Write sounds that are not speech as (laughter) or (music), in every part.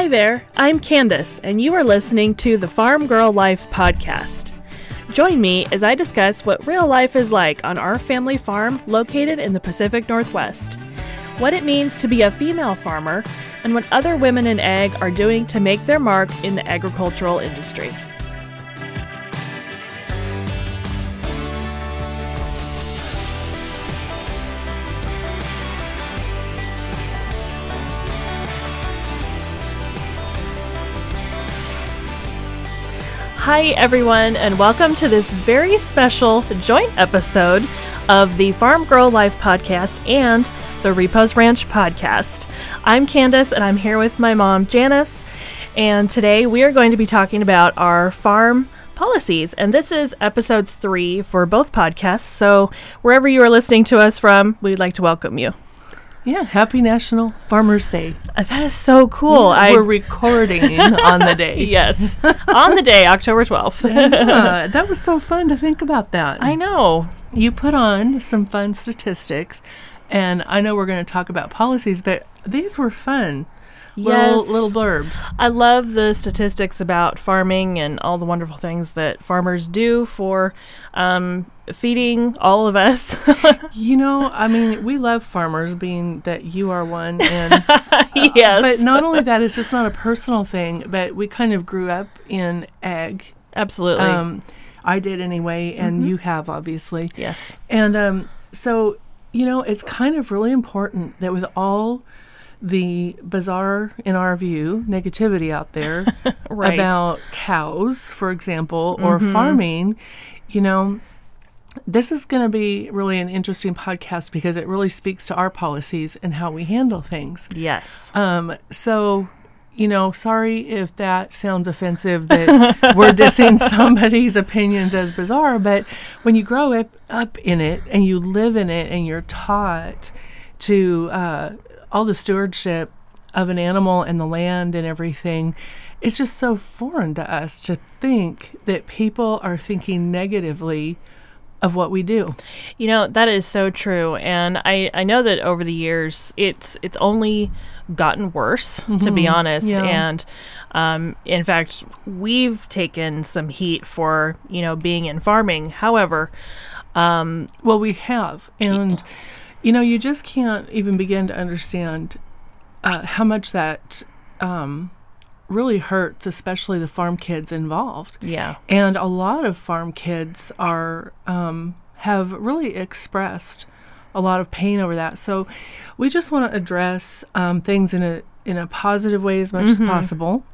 Hi there, I'm Candace, and you are listening to the Farm Girl Life podcast. Join me as I discuss what real life is like on our family farm located in the Pacific Northwest, what it means to be a female farmer, and what other women in ag are doing to make their mark in the agricultural industry. Hi, everyone, and welcome to this very special joint episode of the Farm Girl Life podcast and the Repose Ranch podcast. I'm Candace, and I'm here with my mom, Janice, and today we are going to be talking about our farm policies. And this is episodes three for both podcasts. So, wherever you are listening to us from, we'd like to welcome you. Yeah, happy National Farmers Day. Uh, That is so cool. We're recording on the day. (laughs) yes, on the day, October 12th. (laughs) Yeah, that was so fun to think about that. I know. you put on some fun statistics, and I know we're going to talk about policies, but these were fun. Little, Yes. little blurbs. I love the statistics about farming and all the wonderful things that farmers do for um, feeding all of us. (laughs) You know, I mean, we love farmers, being that you are one, and (laughs) yes. but not only that, it's just not a personal thing, but we kind of grew up in ag. Absolutely. Um, I did anyway, and you have obviously. yes. And um, so, you know, it's kind of really important that with all the bizarre, in our view, negativity out there (laughs) Right. about cows, for example, or farming, you know, this is going to be really an interesting podcast because it really speaks to our policies and how we handle things. Yes. Um, so, you know, sorry if that sounds offensive that (laughs) we're dissing (laughs) somebody's opinions as bizarre, but when you grow up, up in it and you live in it and you're taught to uh, all the stewardship of an animal and the land and everything, it's just so foreign to us to think that people are thinking negatively of what we do. You know that is so true, and I I know that over the years it's it's only gotten worse to be honest, Yeah. and um, in fact we've taken some heat for you know being in farming. However, um, Well, we have. And, you know, you just can't even begin to understand uh, how much that um, really hurts, especially the farm kids involved. yeah, And a lot of farm kids are, um, have really expressed a lot of pain over that. So we just want to address um, things in a, in a positive way as much as possible.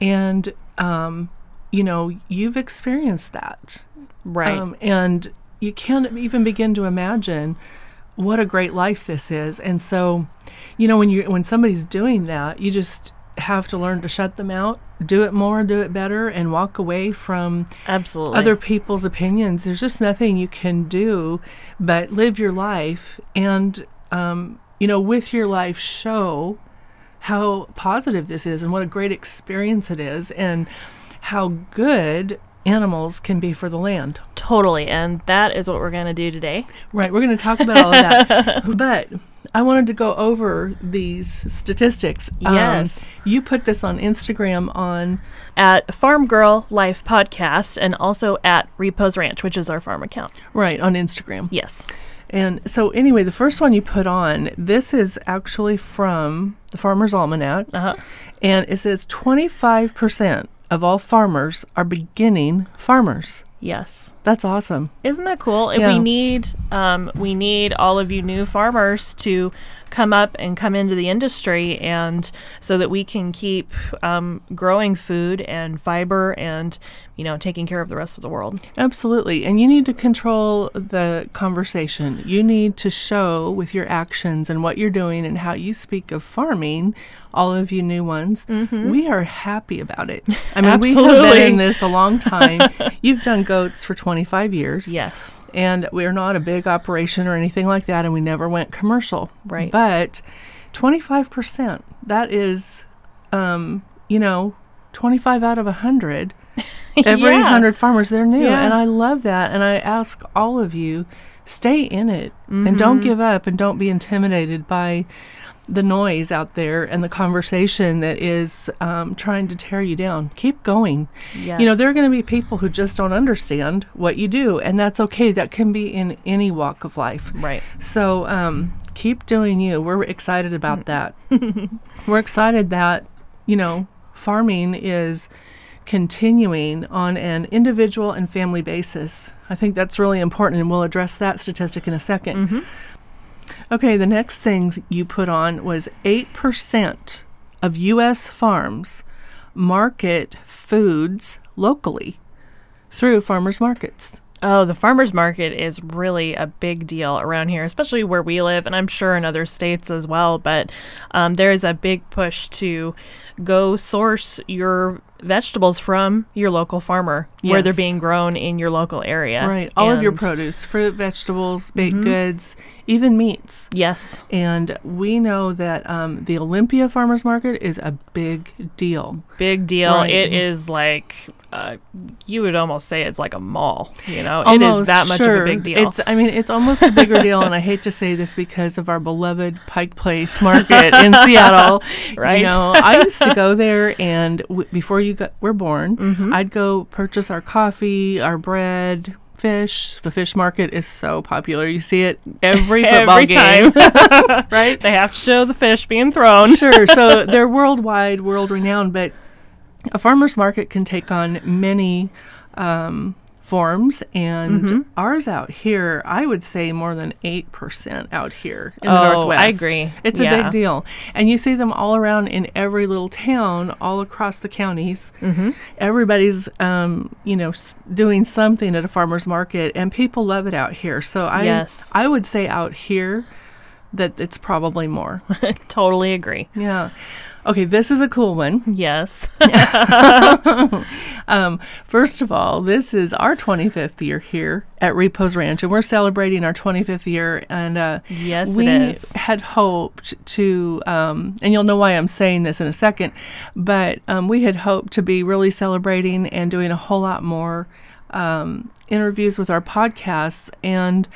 And, um, you know, you've experienced that. right. Um, and you can't even begin to imagine what a great life this is. And so, you know, when you when somebody's doing that, you just have to learn to shut them out, do it more, do it better, and walk away from Absolutely. other people's opinions. There's just nothing you can do but live your life and, um, you know, with your life show how positive this is and what a great experience it is and how good animals can be for the land. totally, and that is what we're gonna do today. Right, we're going to talk about all of that. (laughs) but I wanted to go over these statistics. Um, Yes. you put this on Instagram on At Farm Girl Life Podcast, and also at Repose Ranch, which is our farm account. right on Instagram. Yes. And so anyway, the first one you put on, this is actually from the Farmer's Almanac, Uh huh. and it says 25% of all farmers are beginning farmers. Yes. That's awesome. Isn't that cool? Yeah. we need, um, we need all of you new farmers to come up and come into the industry, and so that we can keep um, growing food and fiber, and you know, taking care of the rest of the world. Absolutely. And you need to control the conversation. You need to show with your actions and what you're doing and how you speak of farming, all of you new ones, we are happy about it. I mean, we have been in this a long (laughs) time. You've done goats for 25 years. Yes. and we're not a big operation or anything like that and we never went commercial Right. but 25% that is um, you know 25 out of 100 (laughs) every Yeah. 100 farmers they're new Yeah. and i love that and i ask all of you stay in it and Mm-hmm. don't give up and don't be intimidated by the noise out there and the conversation that is um, trying to tear you down. Keep going. Yes. You know, there are going to be people who just don't understand what you do, and that's okay. That can be in any walk of life. right. So um, keep doing you. We're excited about that. (laughs) We're excited that, you know, farming is continuing on an individual and family basis. I think that's really important, and we'll address that statistic in a 2nd mm-hmm. Okay, the next thing you put on was 8% of U.S. farms market foods locally through farmers markets. Oh, the farmers market is really a big deal around here, especially where we live, and I'm sure in other states as well. But um, there is a big push to go source your vegetables from your local farmer where they're being grown in your local area. Right, all of your produce, fruit, vegetables, baked goods, even meats. Yes. And we know that um, the Olympia Farmers Market is a big deal. Big deal. Right. It is like, uh, you would almost say it's like a mall, you know? it is that much of a big deal. It's, I mean, it's almost a bigger deal, and I hate to say this because of our beloved Pike Place Market in (laughs) Seattle. Right. You know, I used to go there, and w- before you got, were born, Mm-hmm. I'd go purchase our coffee, our bread. Fish. The fish market is so popular. You see it every (laughs) football Every game, (laughs) right? they have to show the fish being thrown. sure. So they're worldwide, world renowned, but a farmer's market can take on many um, forms, and Mm-hmm. ours out here, I would say more than 8% out here in the Northwest. Oh, I agree. It's a big deal. And you see them all around in every little town, all across the counties. Mm-hmm. Everybody's, um, you know, s- doing something at a farmer's market, and people love it out here. So I, Yes. I would say out here that it's probably more. (laughs) totally agree. Yeah. Okay, this is a cool one. Yes. (laughs) Um, first of all, this is our 25th year here at Repose Ranch, and we're celebrating our 25th year. And uh, Yes, we had hoped to, um, and you'll know why I'm saying this in a second, but um, we had hoped to be really celebrating and doing a whole lot more um, interviews with our podcasts. And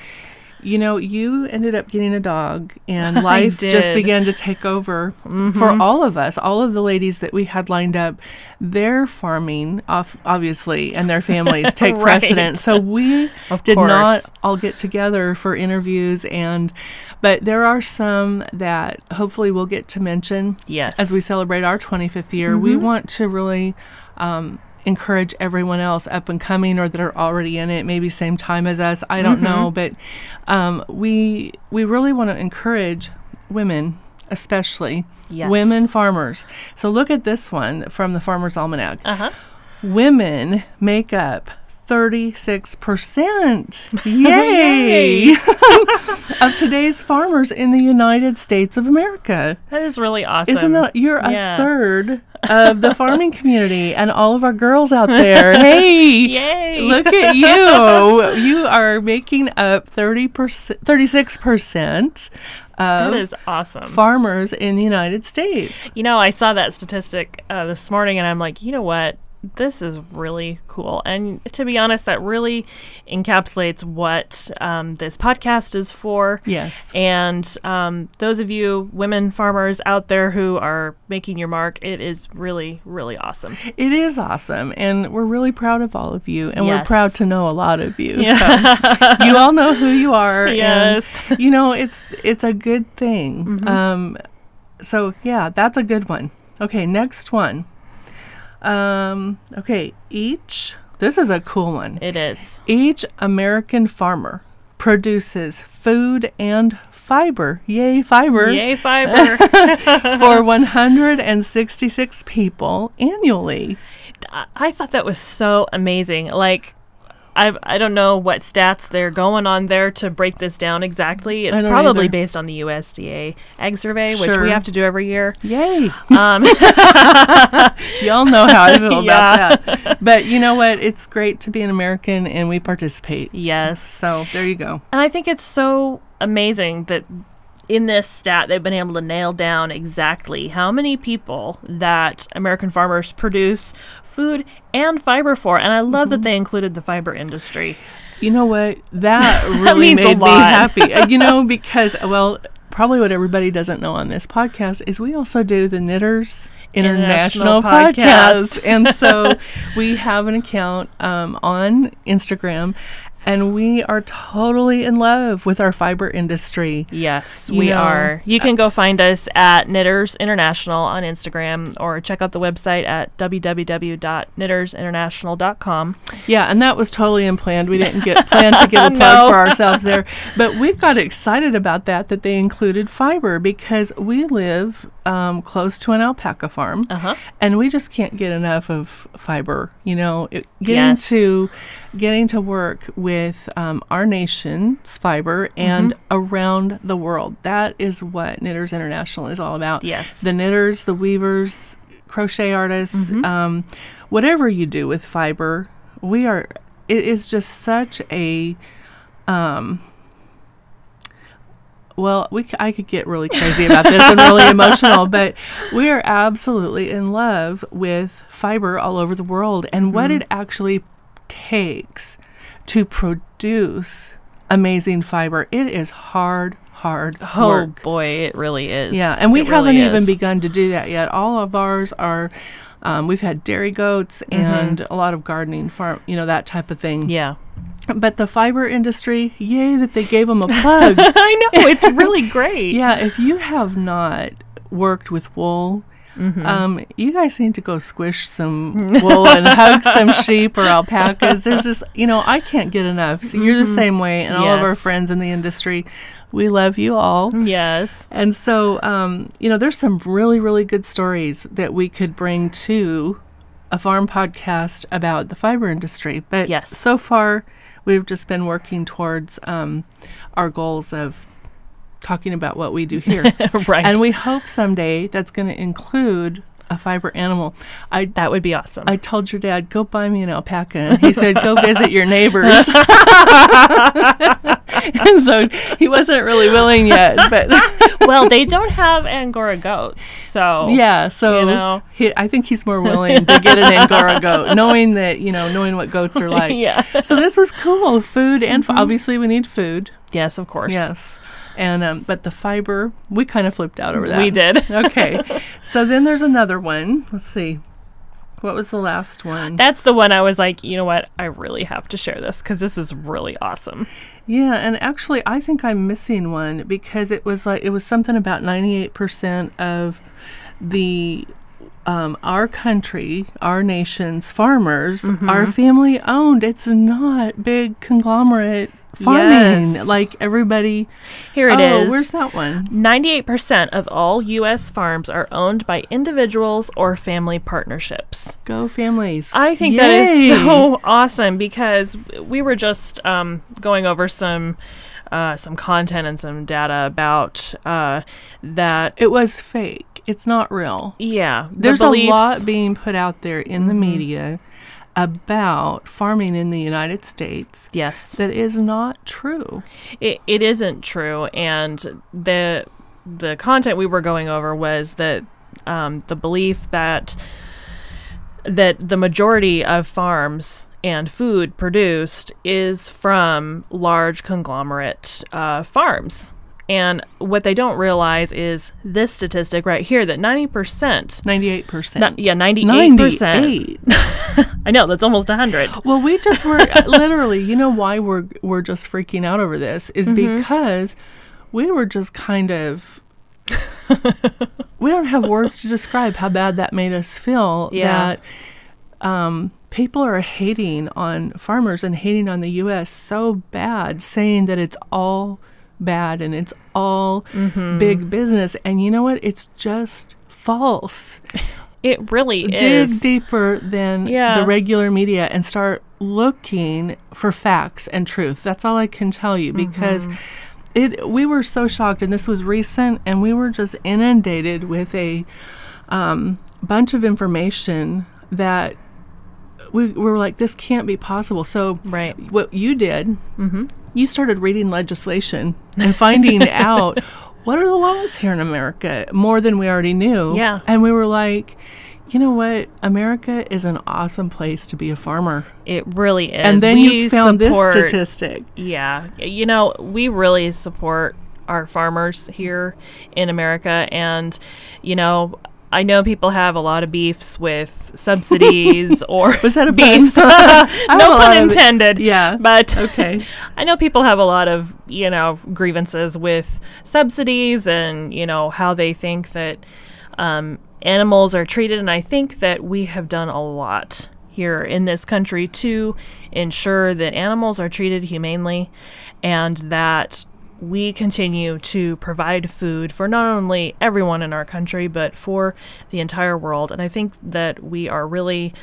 you know, you ended up getting a dog, and (laughs) life just. Mm-hmm. began to take over for all of us. All of the ladies that we had lined up, their farming, off, obviously, and their families (laughs) take Right. precedence. So we Of did not all get together for interviews, and but there are some that hopefully we'll get to mention Yes. as we celebrate our 25th year. We Mm-hmm. want to really um, encourage everyone else up and coming or that are already in it, maybe same time as us. I don't know, Mm-hmm. but um, we we really want to encourage women, especially Yes. women farmers. So look at this one from the Farmer's Almanac. Uh huh. Women make up. 36%. (laughs) Yay! (laughs) of today's farmers in the United States of America. That is really awesome. Isn't that you're Yeah. a third (laughs) of the farming community and all of our girls out there. Hey, Yay! look at you. You are making up 30%, 36% that of awesome. farmers in the United States. You know, I saw that statistic uh, this morning, and I'm like, you know what? This is really cool. And to be honest, that really encapsulates what um, this podcast is for. Yes. And um, those of you women farmers out there who are making your mark, it is really, really awesome. It is awesome. And we're really proud of all of you. And we're proud to know a lot of you. So (laughs) you all know who you are. Yes. Mm-hmm. you know, it's it's a good thing. Um, so yeah, that's a good one. Okay, next one. Um, okay, each this is a cool one. It is. Each American farmer produces food and fiber. Yay, fiber Yay, (laughs) fiber. (laughs) for 166 people annually. I- I thought that was so amazing. Like, I I don't know what stats they're going on there to break this down exactly. It's probably either. based on the USDA egg Survey, which we have to do every year. Yay. Um, (laughs) Y'all know how I feel Yeah. about that. But you know what? It's great to be an American and we participate. yes, So there you go. and I think it's so amazing that in this stat they've been able to nail down exactly how many people that American farmers produce food and fiber for. And I love Mm-hmm. that they included the fiber industry. You know what? That (laughs) really means a made me happy. Uh, you know, (laughs) because, well, probably what everybody doesn't know on this podcast is we also do the Knitters International International, Podcast. podcast. and so (laughs) we have an account um, on Instagram. And we are totally in love with our fiber industry. Yes, You we know, are. You can go find us at Knitters International on Instagram or check out the website at www.knittersinternational.com. Yeah, and that was totally unplanned. We didn't get (laughs) planned to get a plug No. for ourselves there, but we got excited about that that they included fiber because we live um, close to an alpaca farm, Uh-huh. and we just can't get enough of fiber. You know, it, getting Yes. to getting to work with um, our nation's fiber and Mm-hmm. around the world. That is what Knitters International is all about Yes. the knitters, the weavers, crochet artists, Mm-hmm. um, whatever you do with fiber, we are. It is just such a. Um, well, we c- I could get really crazy about this and really (laughs) emotional, but we are absolutely in love with fiber all over the world and what Mm-hmm. it actually takes to produce amazing fiber. It is hard, hard Oh work. boy, it really is. Yeah, and we It haven't really even begun to do that yet. All of ours are. Um, we've had dairy goats and a lot of gardening farm, you know, that type of thing. Mm-hmm. Yeah. But the fiber industry, yay that they gave them a plug. (laughs) I know, it's really great. (laughs) yeah, if you have not worked with wool, Mm-hmm. um, you guys need to go squish some (laughs) wool and hug some sheep or alpacas. There's just, you know, I can't get enough. So you're the same way, and all of our Mm-hmm. Friends in the industry, we love you all. Yes. And so, um, you know, there's some really, really good stories that we could bring to a farm podcast about the fiber industry. But Yes. so far, we've just been working towards um, our goals of talking about what we do (laughs) here. right. And we hope someday that's going to include a fiber animal. I that would be awesome. I told your dad, go buy me an alpaca. And he said, go visit your neighbors. (laughs) and so he wasn't really willing yet. But (laughs) well, they don't have Angora goats, so yeah, so You know. he, I think he's more willing to get an Angora goat, knowing that, you know, knowing what goats are like. yeah. So this was cool. Food and f- mm-hmm. obviously we need food. Yes, of course. Yes. And um, but the fiber, we kind of flipped out over that. We did. (laughs) okay. So then there's another one. Let's see. What was the last one? That's the one I was like, you know what? I really have to share this because this is really awesome. Yeah, and actually, I think I'm missing one because it was like it was something about 98% of the um, our country, our nation's farmers Mm-hmm. are family owned. It's not big conglomerate farming Yes. like everybody. Here it oh, is. where's that one? 98% of all U.S. farms are owned by individuals or family partnerships. Go families! I think that is so awesome because we were just um, going over some uh, some content and some data about uh, that. It was fake. It's not real. Yeah, the There's a lot being put out there in Mm-hmm. the media about farming in the United States Yes, that is not true. it, it isn't true, and the the content we were going over was that um, the belief that that the majority of farms and food produced is from large conglomerate uh, farms. And what they don't realize is this statistic right here that 90%, Ninety-eight percent. not, yeah, 98%. Ninety-eight. (laughs) I know, that's almost 100. Well, we just were (laughs) literally. You know why we're we're just freaking out over this is Mm-hmm. because we were just kind of. we don't have words to describe how bad that made us feel. Yeah. That um, people are hating on farmers and hating on the U.S. so bad, saying that it's all bad and it's all Mm-hmm. big business. And you know what? It's just false. (laughs) It really dig is. deeper than Yeah. the regular media and start looking for facts and truth. That's all I can tell you because Mm-hmm. it we were so shocked and this was recent and we were just inundated with a um, bunch of information that we, we were like this can't be possible. So Right. what you did, Mm-hmm. You started reading legislation and finding (laughs) out what are the laws here in America more than we already knew. Yeah. And we were like, you know what? America is an awesome place to be a farmer. It really is. and then We you found support- this statistic. Yeah. You know, we really support our farmers here in America. And, you know, I know people have a lot of beefs with subsidies (laughs) or Was that a beef. pun? (laughs) I have no pun intended. Yeah. But Okay. (laughs) I know people have a lot of, you know, grievances with subsidies and, you know, how they think that um, animals are treated. And I think that we have done a lot here in this country to ensure that animals are treated humanely and that we continue to provide food for not only everyone in our country, but for the entire world. And I think that we are really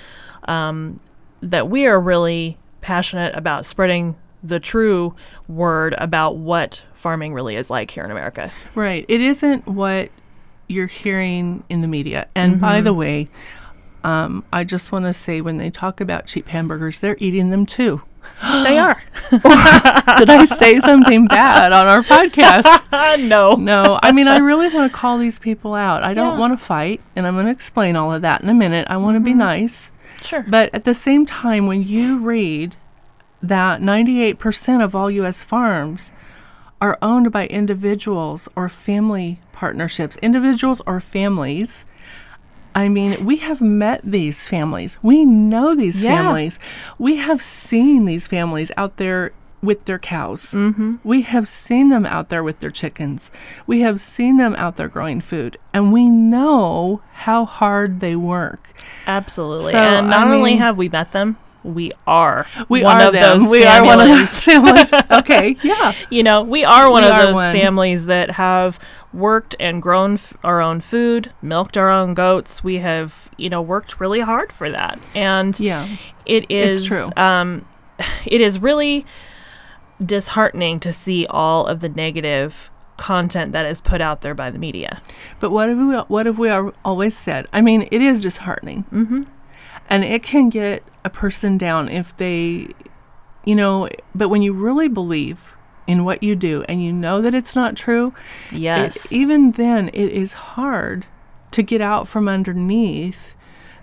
um, that we are really passionate about spreading the true word about what farming really is like here in America. Right. It isn't what you're hearing in the media. And by the way, um, I just want to say when they talk about cheap hamburgers, they're eating them too. They are. (laughs) Did I say something bad on our podcast? (laughs) no. No, I mean, I really want to call these people out. I don't Yeah. want to fight, and I'm going to explain all of that in a minute. I want to be mm-hmm. nice. Sure. But at the same time, when you read that 98% of all U.S. farms are owned by individuals or family partnerships, individuals or families, I mean, we have met these families. We know these Yeah. families. We have seen these families out there with their cows. Mm-hmm. We have seen them out there with their chickens. We have seen them out there growing food. And we know how hard they work. Absolutely. So, and not I only have we met them, we are We one are of them. those (laughs) we are one of families. those families. okay, yeah. (laughs) you know, we are one We of are those one. families that have worked and grown f- our own food, milked our own goats. We have, you know, worked really hard for that. And Yeah. it It's true. um (sighs) it is really disheartening to see all of the negative content that is put out there by the media. But what have we what have we always said? I mean, it is disheartening. Mm-hmm. And it can get a person down if they you know, but when you really believe in what you do and you know that it's not true, it- Yes. even then it is hard to get out from underneath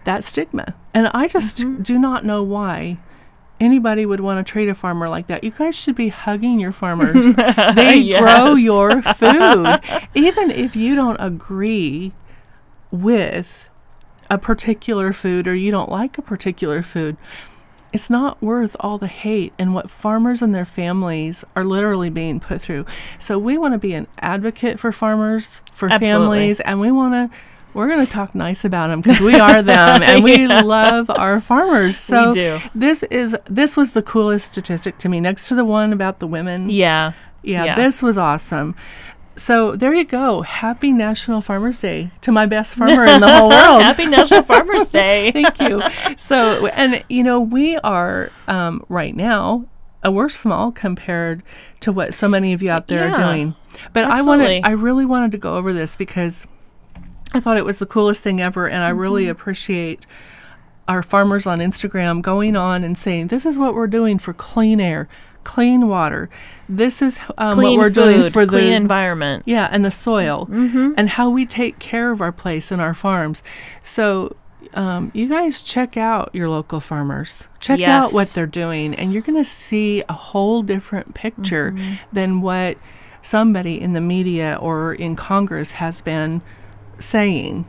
that stigma. And I just Mm-hmm. do not know why anybody would want to treat a farmer like that. You guys should be hugging your farmers. (laughs) they grow your food. Even if you don't agree with a particular food or you don't like a particular food, it's not worth all the hate and what farmers and their families are literally being put through. So we want to be an advocate for farmers, for Absolutely. families, and we want to we're going to talk nice about them because we are them and we (laughs) Yeah. love our farmers. So do. this is this was the coolest statistic to me next to the one about the women. yeah. Yeah, Yeah. this was awesome. So there you go. Happy National Farmers Day to my best farmer in the whole (laughs) world. Happy National Farmers (laughs) Day. Thank you. So, and you know, we are um, right now. Uh, we're small compared to what so many of you out there Yeah, are doing. But I wanted, I really wanted to go over this because I thought it was the coolest thing ever, and I Mm-hmm. really appreciate our farmers on Instagram going on and saying, "This is what we're doing for clean air, clean water. This is um, what we're food, doing for clean the environment. yeah, and the soil, Mm-hmm. and how we take care of our place and our farms. So, um, you guys check out your local farmers. Check out what they're doing, and you're going to see a whole different picture Mm-hmm. than what somebody in the media or in Congress has been saying.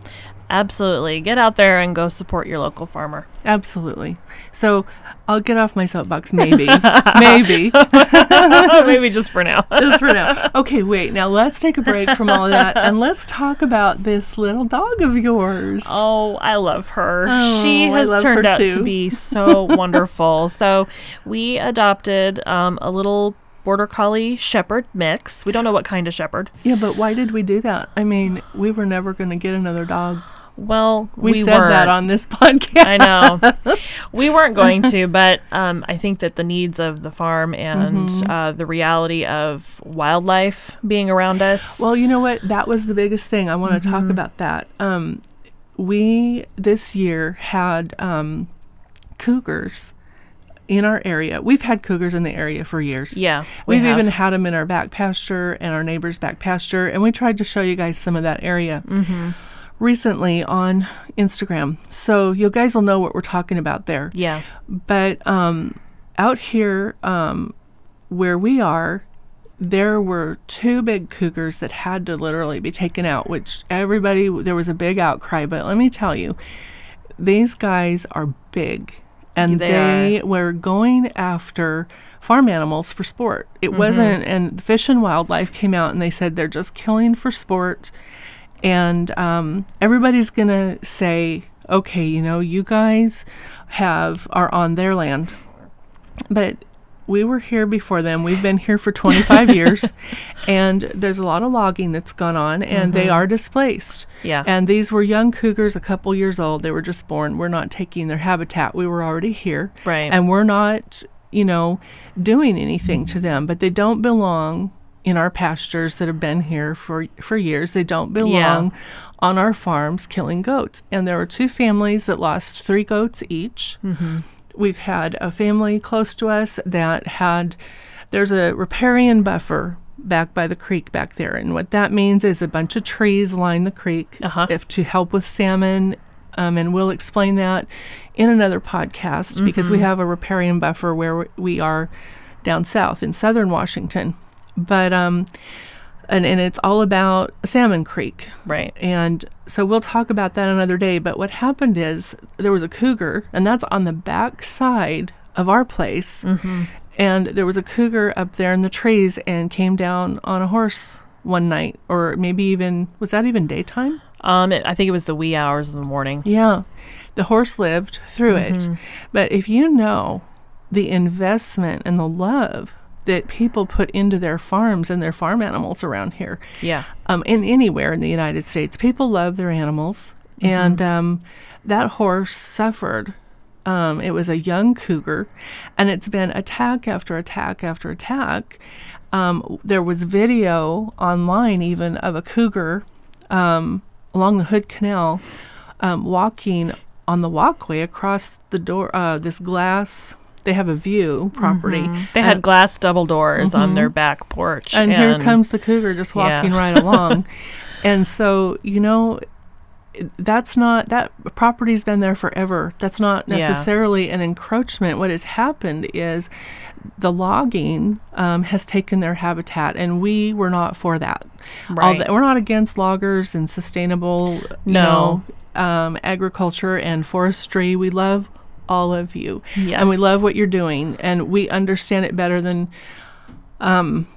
Absolutely. Get out there and go support your local farmer. Absolutely. So, I'll get off my soapbox, maybe, (laughs) maybe. (laughs) Maybe just for now. (laughs) just for now. Okay, wait. Now let's take a break from all of that and let's talk about this little dog of yours. Oh, I love her. Oh, she has turned out to be so wonderful. So, we adopted um, a little border collie shepherd mix. We don't know what kind of shepherd. Yeah, but why did we do that? I mean, we were never going to get another dog. Well, We, we, said that weren't. on this podcast. (laughs) I know. we weren't going to, but um, I think that the needs of the farm and Mm-hmm. uh, the reality of wildlife being around us. Well, you know what? That was the biggest thing. I want to Mm-hmm. talk about that. Um, we this year had um, cougars in our area. We've had cougars in the area for years. yeah, we We've have. even had them in our back pasture and our neighbor's back pasture, and we tried to show you guys some of that area Mm-hmm. Recently on Instagram. So you guys will know what we're talking about there. yeah, But um, out here um, where we are, there were two big cougars that had to literally be taken out, which everybody, there was a big outcry. But let me tell you, these guys are big and They they, were going after farm animals for sport. It Mm-hmm. wasn't, and Fish and Wildlife came out and they said they're just killing for sport. And um, everybody's going to say, okay, you know, you guys have are on their land. But we were here before them. We've been here for 25 (laughs) years, and there's a lot of logging that's gone on, and they are displaced. Yeah. And these were young cougars, a couple years old. They were just born. We're not taking their habitat. We were already here. Right. And we're not, you know, doing anything to them, but they don't belong in our pastures that have been here for for years. They don't belong on our farms killing goats. And there were two families that lost three goats each. We've had a family close to us that had there's a riparian buffer back by the creek back there and what that means is a bunch of trees line the creek Uh-huh. if to help with salmon um, and we'll explain that in another podcast because we have a riparian buffer where we are down south in southern washington but um and, and it's all about salmon creek right. and so we'll talk about that another day. But what happened is there was a cougar, and that's on the back side of our place. And there was a cougar up there in the trees and came down on a horse one night, or maybe even, was that even daytime? Um, it, I think it was the wee hours of the morning. Yeah. The horse lived through it. But if you know the investment and the love that people put into their farms and their farm animals around here, Yeah. um, in anywhere in the United States. People love their animals, and um, that horse suffered. Um, it was a young cougar, and it's been attack after attack after attack. Um, there was video online, even of a cougar um, along the Hood Canal, um, walking on the walkway across the door. Uh, this glass. They have a view property. They had glass double doors on their back porch. and, here comes the cougar just Yeah. walking right (laughs) along. And so, you know, that's not that property's been there forever. That's not Yeah. necessarily an encroachment. What has happened is the logging um, has taken their habitat, and we were not for that. Right. Although we're not against loggers and sustainable, you No. know, um, agriculture and forestry. We love all of you, and we love what you're doing, and we understand it better than um,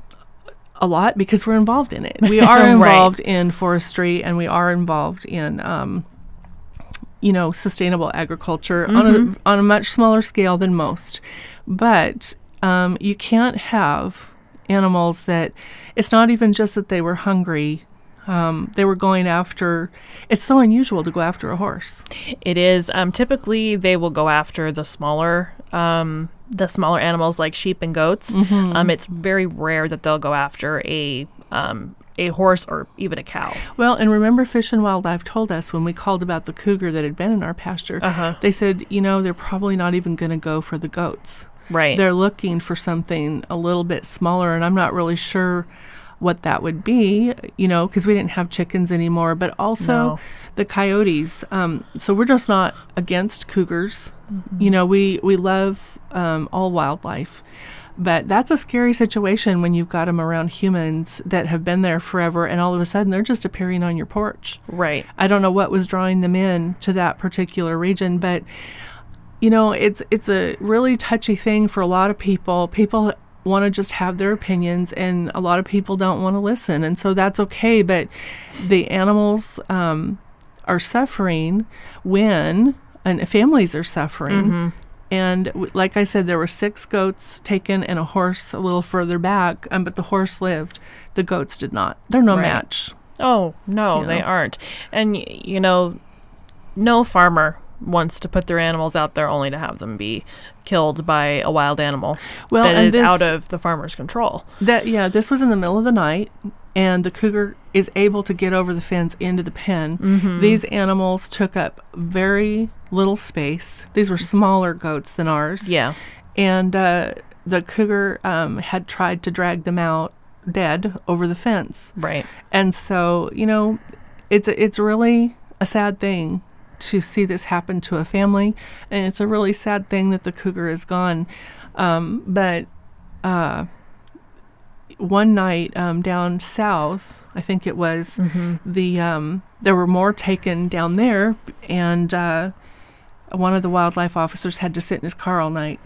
a lot because we're involved in it. We (laughs) are Right. involved in forestry, and we are involved in. Um, you know, sustainable agriculture on Mm-hmm. a on a much smaller scale than most, but um, you can't have animals that it's not even just that they were hungry. Um, they were going after. It's so unusual to go after a horse. It is. Um, typically, they will go after the smaller, um, the smaller animals like sheep and goats. Mm-hmm. Um, it's very rare that they'll go after a um, a horse or even a cow. Well, and remember, Fish and Wildlife told us when we called about the cougar that had been in our pasture. Uh-huh. They said, you know, they're probably not even going to go for the goats. Right. They're looking for something a little bit smaller, and I'm not really sure what that would be, you know, because we didn't have chickens anymore, but also No. the coyotes. Um, so we're just not against cougars. You know, we, we love um, all wildlife. But that's a scary situation when you've got them around humans that have been there forever, and all of a sudden they're just appearing on your porch. right. I don't know what was drawing them in to that particular region, but you know, it's it's a really touchy thing for a lot of people. People want to just have their opinions, and a lot of people don't want to listen, and so that's okay. But the animals um, are suffering when, and families are suffering. And w- like I said, there were six goats taken and a horse a little further back, um, but the horse lived. The goats did not. They're no Right. match. Oh no, You they aren't. And y- you know, no farmer wants to put their animals out there only to have them be killed by a wild animal Well, that and is this- out of the farmer's control. That yeah, this was in the middle of the night, and the cougar is able to get over the fence into the pen. Mm-hmm. These animals took up very little space. These were smaller goats than ours. Yeah. and uh, the cougar um, had tried to drag them out dead over the fence. Right. And so you know, it's it's really a sad thing to see this happen to a family, and it's a really sad thing that the cougar is gone. Um, but uh, one night um, down south, I think it was the um, there were more taken down there, and uh, one of the wildlife officers had to sit in his car all night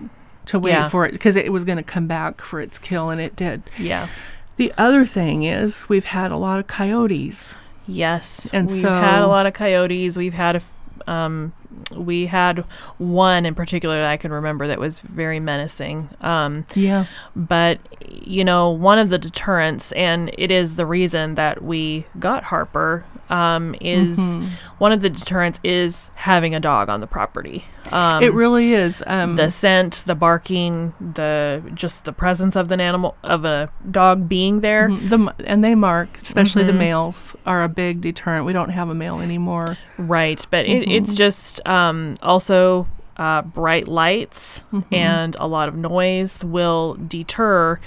to wait Yeah. for it because it was going to come back for its kill, and it did. Yeah. The other thing is we've had a lot of coyotes. Yes. And we've so- had a lot of coyotes. We've had a f- um we had one in particular that I can remember that was very menacing. Um Yeah. but you know, one of the deterrents and it is the reason that we got Harper um is Mhm. one of the deterrents is having a dog on the property. Um it really is. Um, the scent, the barking, the just the presence of an animal of a dog being there. mhm, the and they mark, especially the Mhm. males, are a big deterrent. We don't have a male anymore. Right, but it, it's just um, also uh, bright lights Mm-hmm. and a lot of noise will deter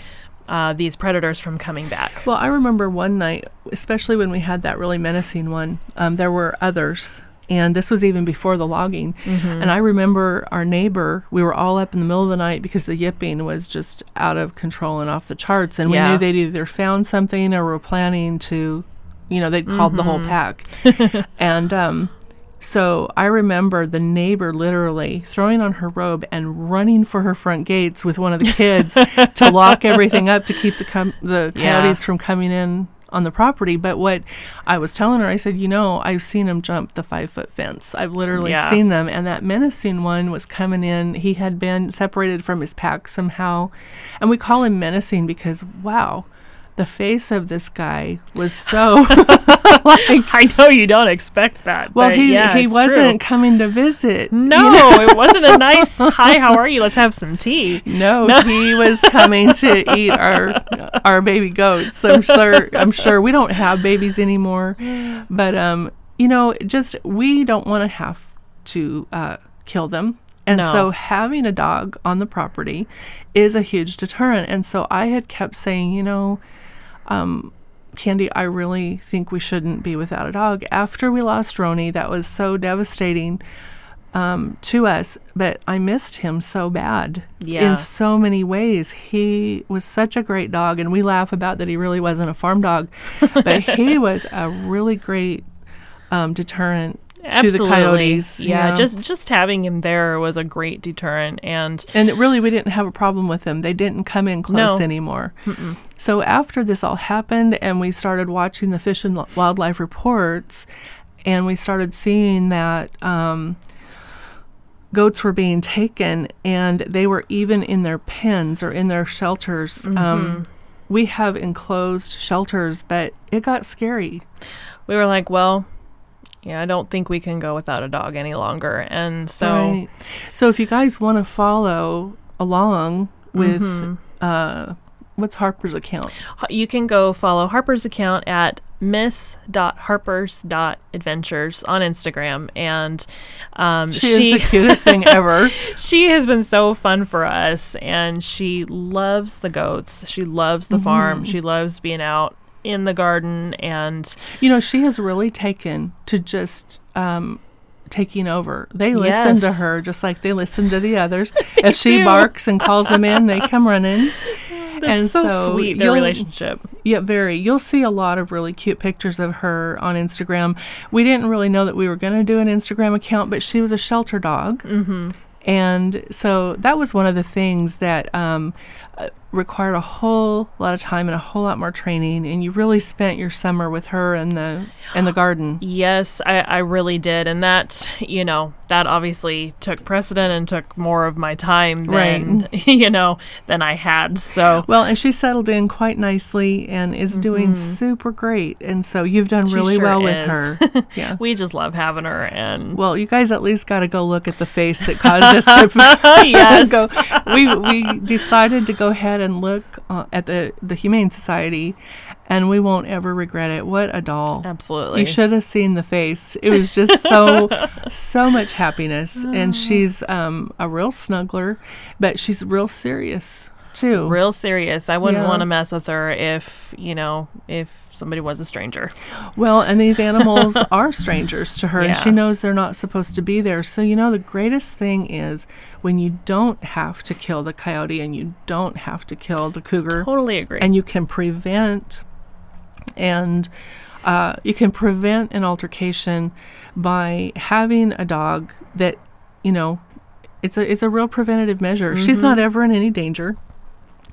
uh, these predators from coming back. Well, I remember one night, especially when we had that really menacing one. Um, there were others, and this was even before the logging. Mm-hmm. And I remember our neighbor. We were all up in the middle of the night because the yipping was just out of control and off the charts. And we knew they'd either found something or were planning to, you know, they'd called the whole Mm-hmm. pack. (laughs) and um, so I remember the neighbor literally throwing on her robe and running for her front gates with one of the kids to (laughs) lock everything up to keep the com- the Yeah. coyotes from coming in on the property. But what I was telling her, I said, you know, I've seen them jump the five foot fence. I've literally Yeah. seen them, and that menacing one was coming in. He had been separated from his pack somehow, and we call him menacing because wow. The face of this guy was (laughs) so like I know you don't expect that. well, he yeah, he wasn't true. coming to visit. you No, know? it wasn't a nice (laughs) hi. How are you? Let's have some tea. No, he was coming to (laughs) eat our our baby goats. I'm sure I'm sure we don't have babies anymore, but um, you know, just we don't want to have to uh, kill them. And No. so having a dog on the property is a huge deterrent. And so I had kept saying, you know, um, Candy, I really think we shouldn't be without a dog. After we lost Roni, that was so devastating um, to us, but I missed him so bad Yeah. in so many ways. He was such a great dog, and we laugh about that he really wasn't a farm dog, but he (laughs) was a really great um, deterrent to the Absolutely. coyotes. Yeah, just just having him there was a great deterrent, and and really we didn't have a problem with them. They didn't come in close No. anymore. So after this all happened, and we started watching the Fish and Wildlife reports, and we started seeing that. Um, Goats were being taken, and they were even in their pens or in their shelters. Um, we have enclosed shelters, but it got scary. we were like, well, yeah, I don't think we can go without a dog any longer, and so. Right. So if you guys want to follow along with Mm-hmm. uh, what's Harper's account? You can go follow Harper's account at miss.harpers.adventures on Instagram. And um, She, is the cutest thing (laughs) ever. she has been so fun for us. And she loves the goats. She loves the farm. She loves being out in the garden. And You know, she has really taken to just um, taking over. They listen to her just like they listen to the others. (laughs) if she do. barks and calls them in, they come running. (laughs) that's And so, so sweet, their relationship. Yeah, very. You'll see a lot of really cute pictures of her on Instagram. We didn't really know that we were going to do an Instagram account, but she was a shelter dog. Mm-hmm. And so that was one of the things that um, uh, required a whole lot of time and a whole lot more training. And you really spent your summer with her in the in the garden. Yes, I, I really did. And that, you know, that obviously took precedent and took more of my time than, (laughs) you know, than I had. So Well, and she settled in quite nicely and is doing super great. And so you've done Mm-hmm. She really sure well is. with her. (laughs) Yeah. we just love having her. And Well, you guys at least got to go look at the face that caused us to (laughs) Yes. go. We we decided to go ahead and look uh, at the the Humane Society, and we won't ever regret it. What a doll! absolutely. You should have seen the face. It was just so (laughs) so much happiness, and she's um, a real snuggler, but she's real serious too. real serious. I wouldn't Yeah. want to mess with her if, you know, if somebody was a stranger. Well, and these animals (laughs) are strangers to her, and she knows they're not supposed to be there. So, you know, the greatest thing is when you don't have to kill the coyote and you don't have to kill the cougar, Totally agree. and you can prevent and uh, you can prevent an altercation by having a dog that you know it's a it's a real preventative measure. She's not ever in any danger.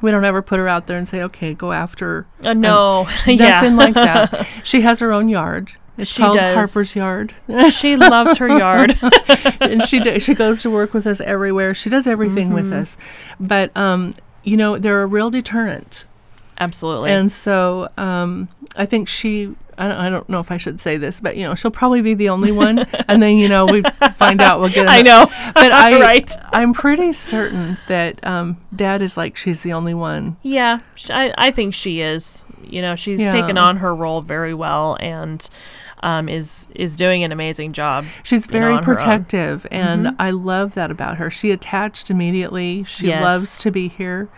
We don't ever put her out there and say, "Okay, go after." uh, no, (laughs) (laughs) yeah. Nothing like that. (laughs) She has her own yard. It's She called does. Harper's Yard, she loves her yard. and she do, she goes to work with us everywhere. She does everything with Mm-hmm. us, but um, you know they're a real deterrent. Absolutely. And so um, I think she, I don't, I don't know if I should say this, but you know, she'll probably be the only one. and then, you know, we find out we'll get (laughs) I know. (laughs) But (laughs) I, right. I'm pretty certain that um, dad is like, she's the only one. Yeah, I, I think she is. You know, she's Yeah. taken on her role very well and um, is is doing an amazing job. She's know, very own. protective, and Mhm. I love that about her. She attached immediately. She Yes. loves to be here.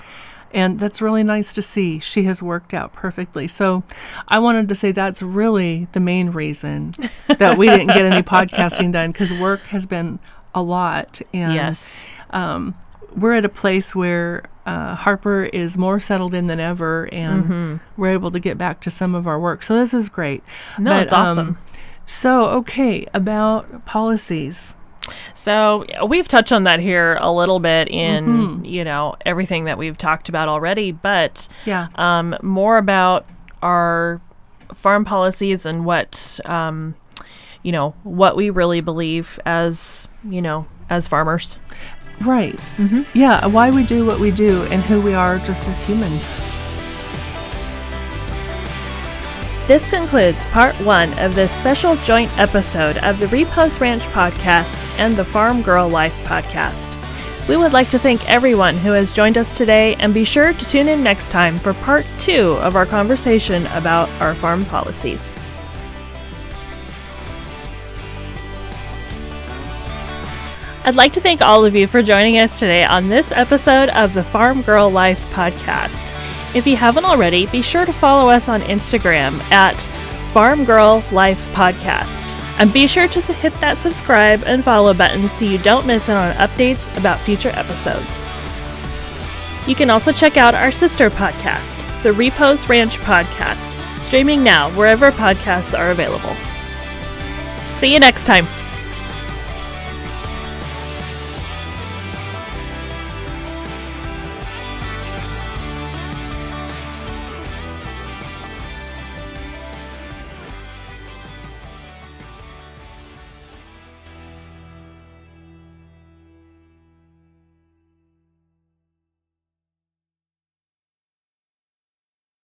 And that's really nice to see. She has worked out perfectly. So I wanted to say that's really the main reason (laughs) that we didn't get any podcasting done because work has been a lot. And yes. um, we're at a place where uh, Harper is more settled in than ever, and Mhm. we're able to get back to some of our work. So this is great. No, But, it's awesome. um, so, okay, about policies. So we've touched on that here a little bit in Mhm. you know everything that we've talked about already, but Yeah. um, more about our farm policies and what um, you know what we really believe as you know as farmers. Right. Mm-hmm. Yeah, why we do what we do and who we are just as humans. This concludes part one of this special joint episode of the Repose Ranch podcast and the Farm Girl Life podcast. We would like to thank everyone who has joined us today and be sure to tune in next time for part two of our conversation about our farm policies. I'd like to thank all of you for joining us today on this episode of the Farm Girl Life podcast. If you haven't already, be sure to follow us on Instagram at Farm Girl Life Podcast. And be sure to hit that subscribe and follow button so you don't miss out on updates about future episodes. You can also check out our sister podcast, the Repose Ranch Podcast, streaming now wherever podcasts are available. See you next time.